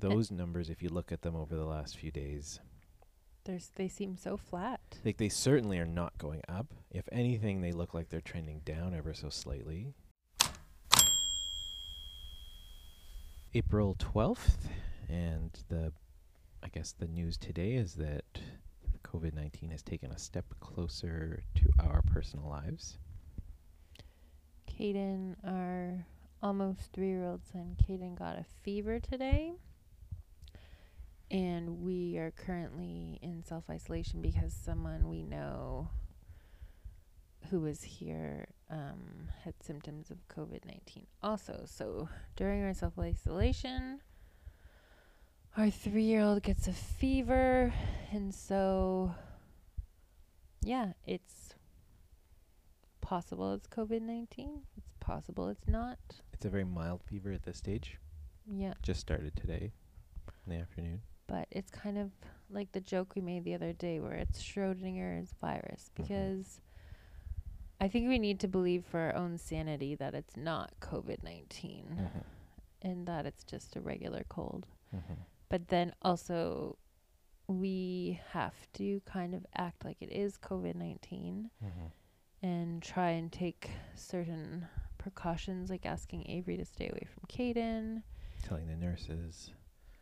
those numbers, if you look at them over the last few days, There's they seem so flat. like they certainly are not going up. If anything, they look like they're trending down ever so slightly. April 12th, and the I guess the news today is that COVID 19 has taken a step closer to our personal lives. Caden, our almost three year old son, Caden got a fever today. And we are currently in self isolation because someone we know who was here um, had symptoms of COVID 19 also. So during our self isolation, our three year old gets a fever. And so, yeah, it's possible it's COVID 19. It's possible it's not. It's a very mild fever at this stage. Yeah. Just started today in the afternoon. But it's kind of like the joke we made the other day where it's Schrodinger's virus Mhm. because I think we need to believe for our own sanity that it's not COVID 19 Mm-hmm. and that it's just a regular cold. Mm-hmm. But then also, we have to kind of act like it is COVID 19 Mm-hmm. and try and take certain precautions, like asking Avery to stay away from Caden. Telling the nurses.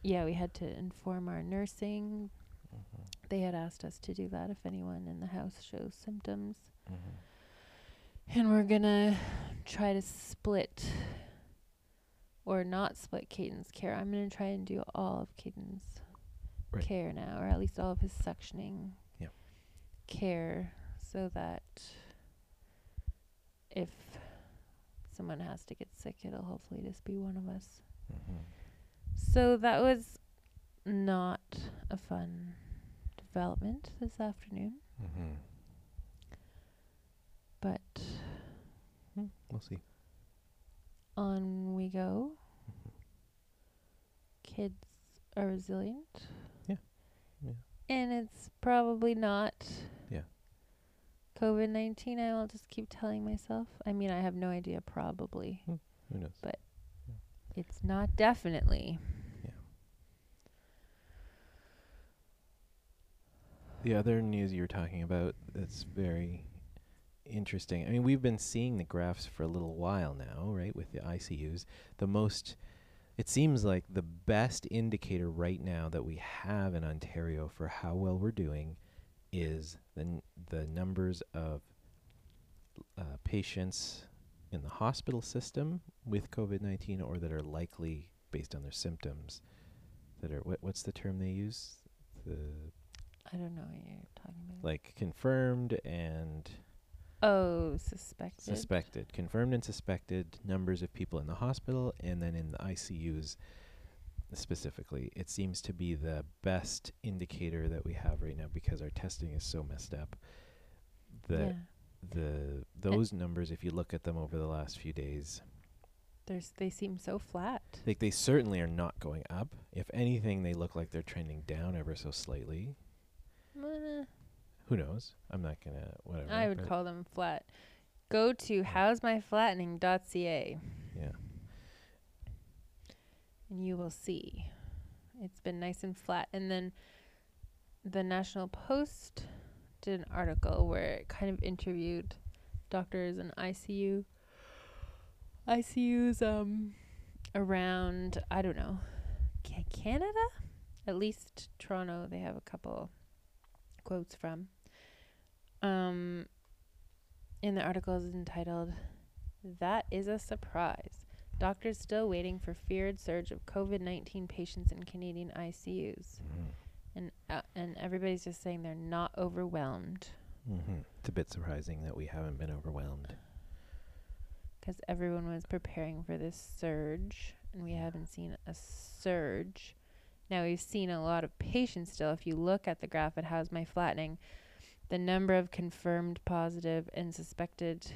Yeah, we had to inform our nursing Mm-hmm. They had asked us to do that if anyone in the house shows symptoms. Mm-hmm. And we're gonna try to split or not split Caden's care. I'm gonna try and do all of Caden's Right. care now, or at least all of his suctioning Yep. care, so that if someone has to get sick, it'll hopefully just be one of us. Mm-hmm. So that was not a fun development this afternoon, Mm-hmm. but hmm, We'll see. on we go. Mm-hmm. Kids are resilient. Yeah. Yeah. And it's probably not Yeah. COVID 19. I will just keep telling myself. I mean, I have no idea, probably. Hmm, who knows? But it's not definitely. The other news you were talking about that's very interesting. I mean, we've been seeing the graphs for a little while now, right, with the ICUs. The most, it seems like the best indicator right now that we have in Ontario for how well we're doing is the n- the numbers of uh, patients in the hospital system with COVID nineteen or that are likely based on their symptoms. That are what? What's the term they use? The I don't know what you're talking about. like confirmed and oh, suspected. suspected confirmed and suspected numbers of people in the hospital and then in the ICUs specifically it seems to be the best indicator that we have right now because our testing is so messed up yeah. the those numbers if you look at them over the last few days There's, they seem so flat. like they certainly are not going up if anything they look like they're trending down ever so slightly Who knows? I'm not gonna whatever I would call them flat. Go to howsmyflattening.ca yeah. And you will see. It's been nice and flat. And then the National Post did an article where it kind of interviewed doctors and ICU ICUs um around I don't know Canada? At least Toronto they have a couple quotes from um in the article is entitled that is a surprise doctors still waiting for feared surge of COVID-19 patients in Canadian ICUs Mhm. and uh, and everybody's just saying they're not overwhelmed Mm-hmm. It's a bit surprising that we haven't been overwhelmed. because everyone was preparing for this surge and we haven't seen a surge. Now we've seen a lot of patients still. If you look at the graph at How's My Flattening, the number of confirmed positive and suspected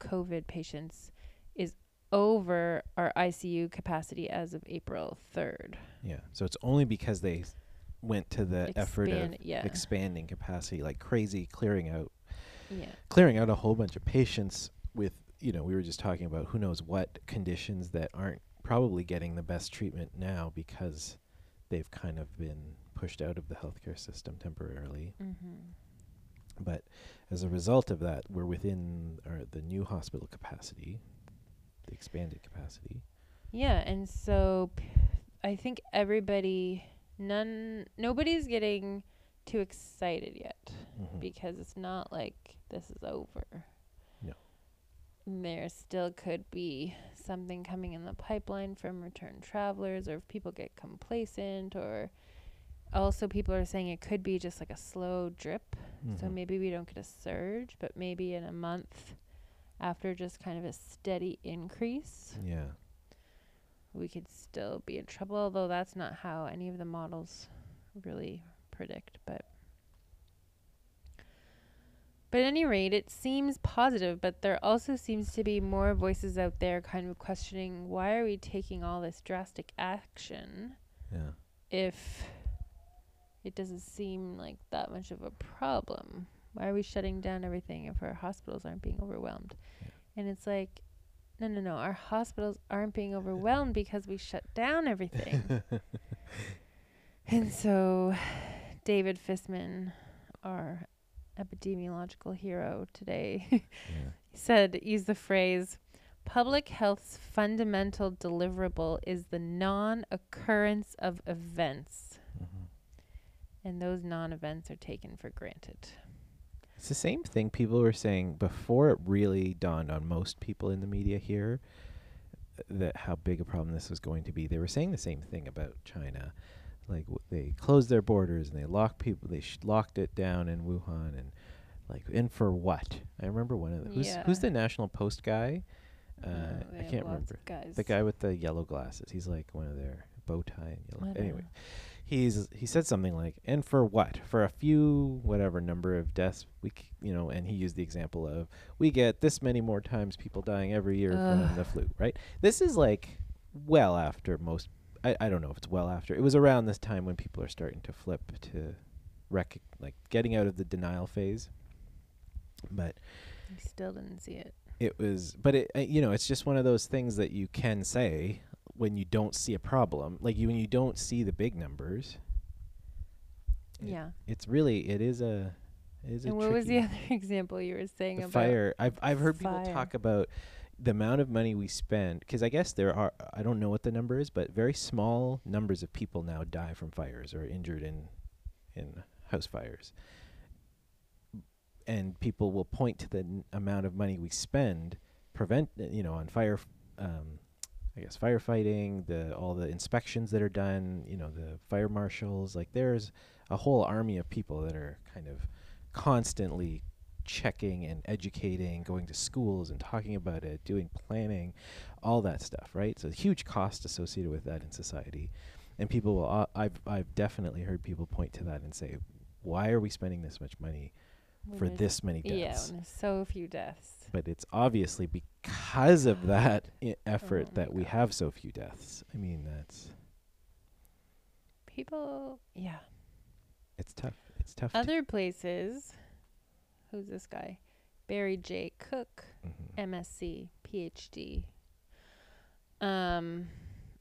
COVID patients is over our ICU capacity as of April 3rd. Yeah. So it's only because they went to the effort of yeah. expanding capacity like crazy, clearing out yeah. clearing out a whole bunch of patients with you know we were just talking about who knows what conditions that aren't probably getting the best treatment now because they've kind of been pushed out of the healthcare system temporarily. Mm-hmm. But as a result of that, we're within our, the new hospital capacity, the expanded capacity. Yeah, and so p- I think everybody, none, nobody's getting too excited yet Mhm. because it's not like this is over. No. There still could be something coming in the pipeline from return travelers, or if people get complacent, or also people are saying it could be just like a slow drip. So Mhm. maybe we don't get a surge, but maybe in a month after just kind of a steady increase, yeah. we could still be in trouble, although that's not how any of the models really predict. But but at any rate, it seems positive, but there also seems to be more voices out there kind of questioning why are we taking all this drastic action Yeah. if it doesn't seem like that much of a problem? Why are we shutting down everything if our hospitals aren't being overwhelmed? Yeah. And it's like, no, no, no. Our hospitals aren't being overwhelmed because we shut down everything. and so, David Fisman, our epidemiological hero today, yeah. said, use the phrase, public health's fundamental deliverable is the non occurrence of events. Mhm. And those non events are taken for granted. It's the same thing people were saying before it really dawned on most people in the media here uh, that how big a problem this was going to be. They were saying the same thing about China. Like w- they closed their borders and they locked people. They sh- locked it down in Wuhan and like and for what? I remember one of the who's who's the National Post guy. Uh, Uh, I can't remember Guys. the guy with the yellow glasses. He's like one of their bow tie and yellow. Anyway, know. he's he said something like, "And for what? For a few whatever number of deaths, we c- you know." And he used the example of we get this many more times people dying every year from the flu, right? This is like well after most. I, I don't know if it's well after. It was around this time when people are starting to flip to rec like getting out of the denial phase. But We still didn't see it. it was but it uh, you know it's just one of those things that you can say when you don't see a problem like you when you don't see the big numbers it- yeah. it's really it is a it is a And what was the other example you were saying the about fire i've i've heard people talk about the amount of money we spend because i guess there are i don't know what the number is but very small numbers of people now die from fires or injured in in house fires. And people will point to the n- amount of money we spend prevent uh, you know on fire um, I guess firefighting the all the inspections that are done you know the fire marshals like there's a whole army of people that are kind of constantly checking and educating going to schools and talking about it doing planning all that stuff right so huge cost associated with that in society and people will uh, I've I've definitely heard people point to that and say why are we spending this much money for this many Yeah, deaths there's so few deaths. but it's obviously because of that I- effort Oh that we God. have so few deaths. I mean, that's People, yeah. it's tough. It's tough. to- Other places, who's this guy? Barry J. Cook, Mhm. MSc, PhD, um,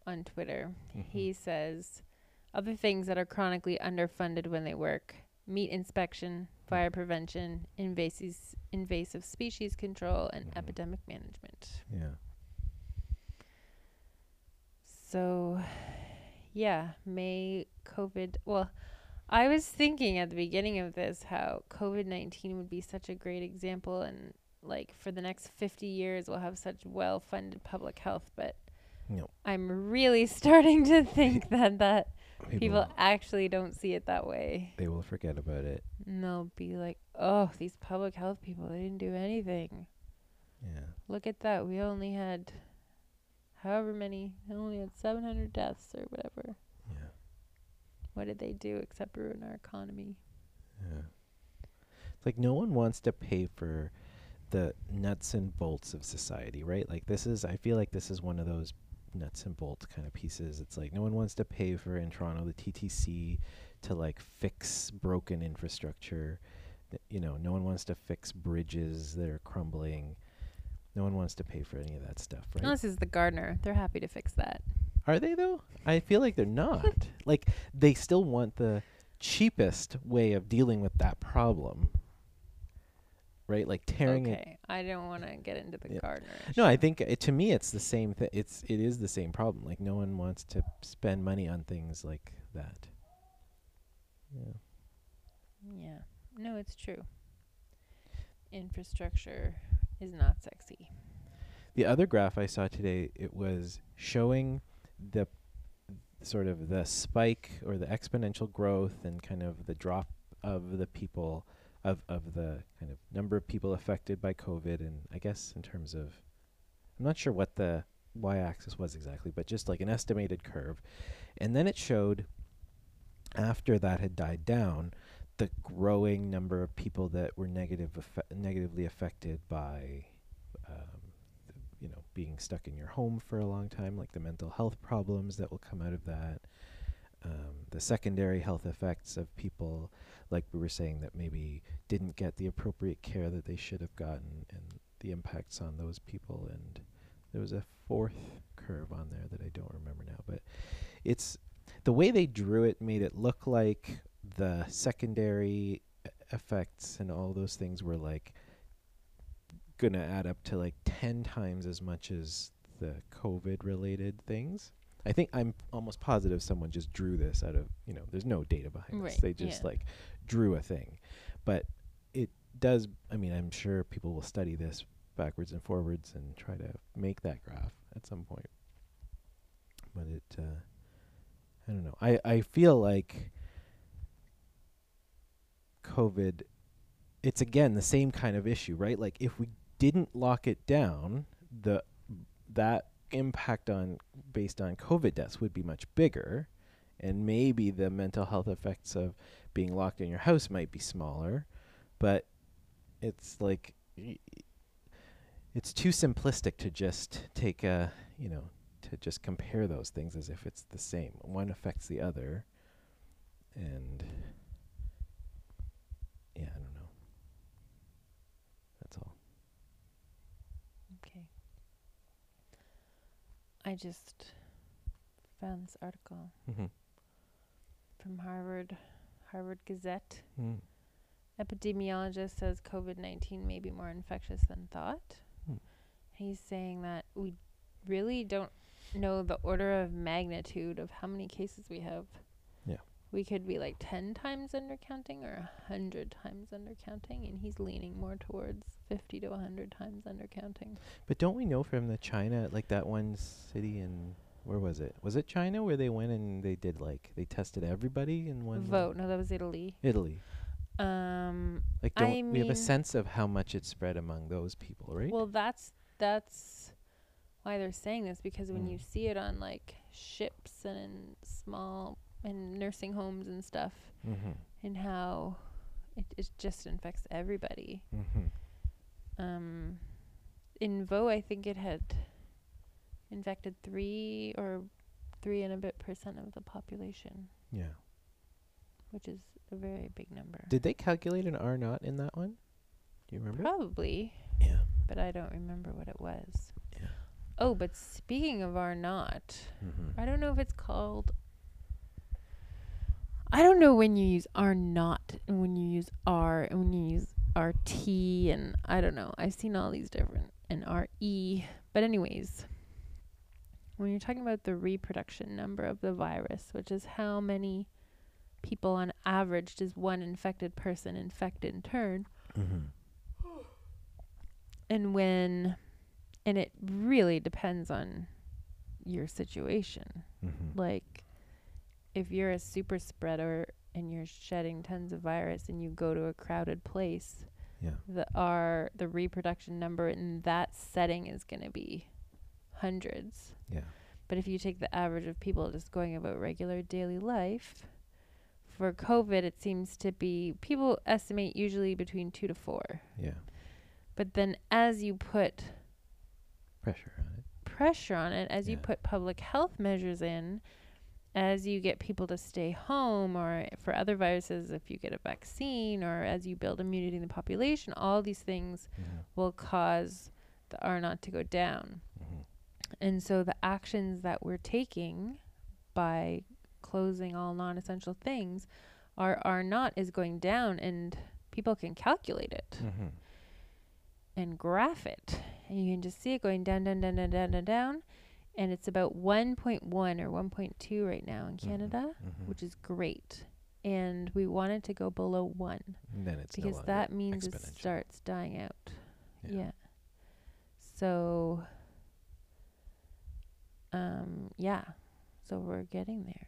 on Twitter. Mhm. He says other things that are chronically underfunded when they work meat inspection, fire prevention, invasive, invasive species control, and Mhm. epidemic management. yeah, So, yeah, may COVID. Well, I was thinking at the beginning of this how COVID 19 would be such a great example, and like for the next 50 years, we'll have such well funded public health. But no. I'm really starting to think that, that People, people actually don't see it that way. they will forget about it. And they'll be like, oh, these public health people, they didn't do anything. Yeah, Look at that. We only had however many, they only had 700 deaths or whatever. What did they do except ruin our economy? yeah. It's like no one wants to pay for the nuts and bolts of society, right? Like this is. I feel like this is one of those nuts and bolts kind of pieces. It's like no one wants to pay for in Toronto the TTC to like fix broken infrastructure. You know, no one wants to fix bridges that are crumbling. No one wants to pay for any of that stuff, right? Unless it's the gardener, they're happy to fix that. Are they though? I feel like they're not. like they still want the cheapest way of dealing with that problem. Right? Like tearing it okay, I don't want to get into the Yeah. gardener. No, I think it, to me it's the same thing. It's it is the same problem. Like no one wants to spend money on things like that. Yeah. Yeah. No, it's true. Infrastructure is not sexy. The other graph I saw today, it was showing the sort of the spike or the exponential growth and kind of the drop of the people of of the kind of number of people affected by COVID and I guess in terms of I'm not sure what the y axis was exactly, but just like an estimated curve. And then it showed after that had died down the growing number of people that were negative negatively affected by um, you know being stuck in your home for a long time like the mental health problems that will come out of that um, the secondary health effects of people like we were saying that maybe didn't get the appropriate care that they should have gotten and the impacts on those people. And there was a fourth curve on there that I don't remember now but it's the way they drew it made it look like the secondary effects and all those things were like gonna add up to like 10 times as much as the covid related things. I think i'm almost positive someone just drew this out of you know there's no data behind this. They just yeah. like drew a thing. But it does i mean i'm sure people will study this backwards and forwards and try to make that graph at some point. But it uh i don't know. I i feel like covid it's again the same kind of issue right? Like if we didn't lock it down the that impact on based on covid deaths would be much bigger and maybe the mental health effects of being locked in your house might be smaller but it's like it's too simplistic to just take a you know to just compare those things as if it's the same. One affects the other and yeah i don't know that's all Okay. I just found this article mm-hmm. from Harvard Harvard Gazette. mm. Epidemiologist says COVID 19 may be more infectious than thought. Hmm. He's saying that we really don't know the order of magnitude of how many cases we have. We could be like 10 times undercounting or 100 times undercounting, and he's leaning more towards 50 to 100 times undercounting. but don't we know from the china like that one city in where was it was it china where they went and they did like they tested everybody in one Vote. No, that was Italy. italy Um, like don't we have a sense of how much it spread among those people right Well, that's that's why they're saying this because when you Mm. see it on like ships and in small and nursing homes and stuff, mm-hmm. and how it, it just infects everybody. Mm-hmm. Um, in Vo, I think it had infected three or three and a bit percent of the population, yeah which is a very big number. did they calculate an r naught in that one do you remember Probably, yeah but I don't remember what it was. yeah Oh, but speaking of R naught. mm-hmm. I don't know if it's called. I don't know when you use R not and when you use R and when you use RT and I don't know. I've seen all these different and RE. But anyways, when you're talking about the reproduction number of the virus, which is how many people on average does one infected person infect in turn, Mm-hmm. and when and it really depends on your situation. Mm-hmm. like if you're a super spreader and you're shedding tons of virus and you go to a crowded place yeah. the r the reproduction number in that setting is going to be hundreds. Yeah. But if you take the average of people just going about regular daily life for covid it seems to be people estimate usually between 2 to 4 yeah. But then as you put pressure on it. Pressure on it as you put public health measures in as you get people to stay home or for other viruses if you get a vaccine or as you build immunity in the population all these things mm-hmm. will cause the R naught to go down. hmm And so the actions that we're taking by closing all non essential things, our R naught is going down and people can calculate it hmm and graph it. And you can just see it going down, down, down, down, down, down, down. And it's about 1.1 or 1.2 right now in Mhm. Canada, hmm which is great. And we want it to go below 1 then it's because longer that means it starts dying out. Yeah. Yeah. So um yeah. So we're getting there.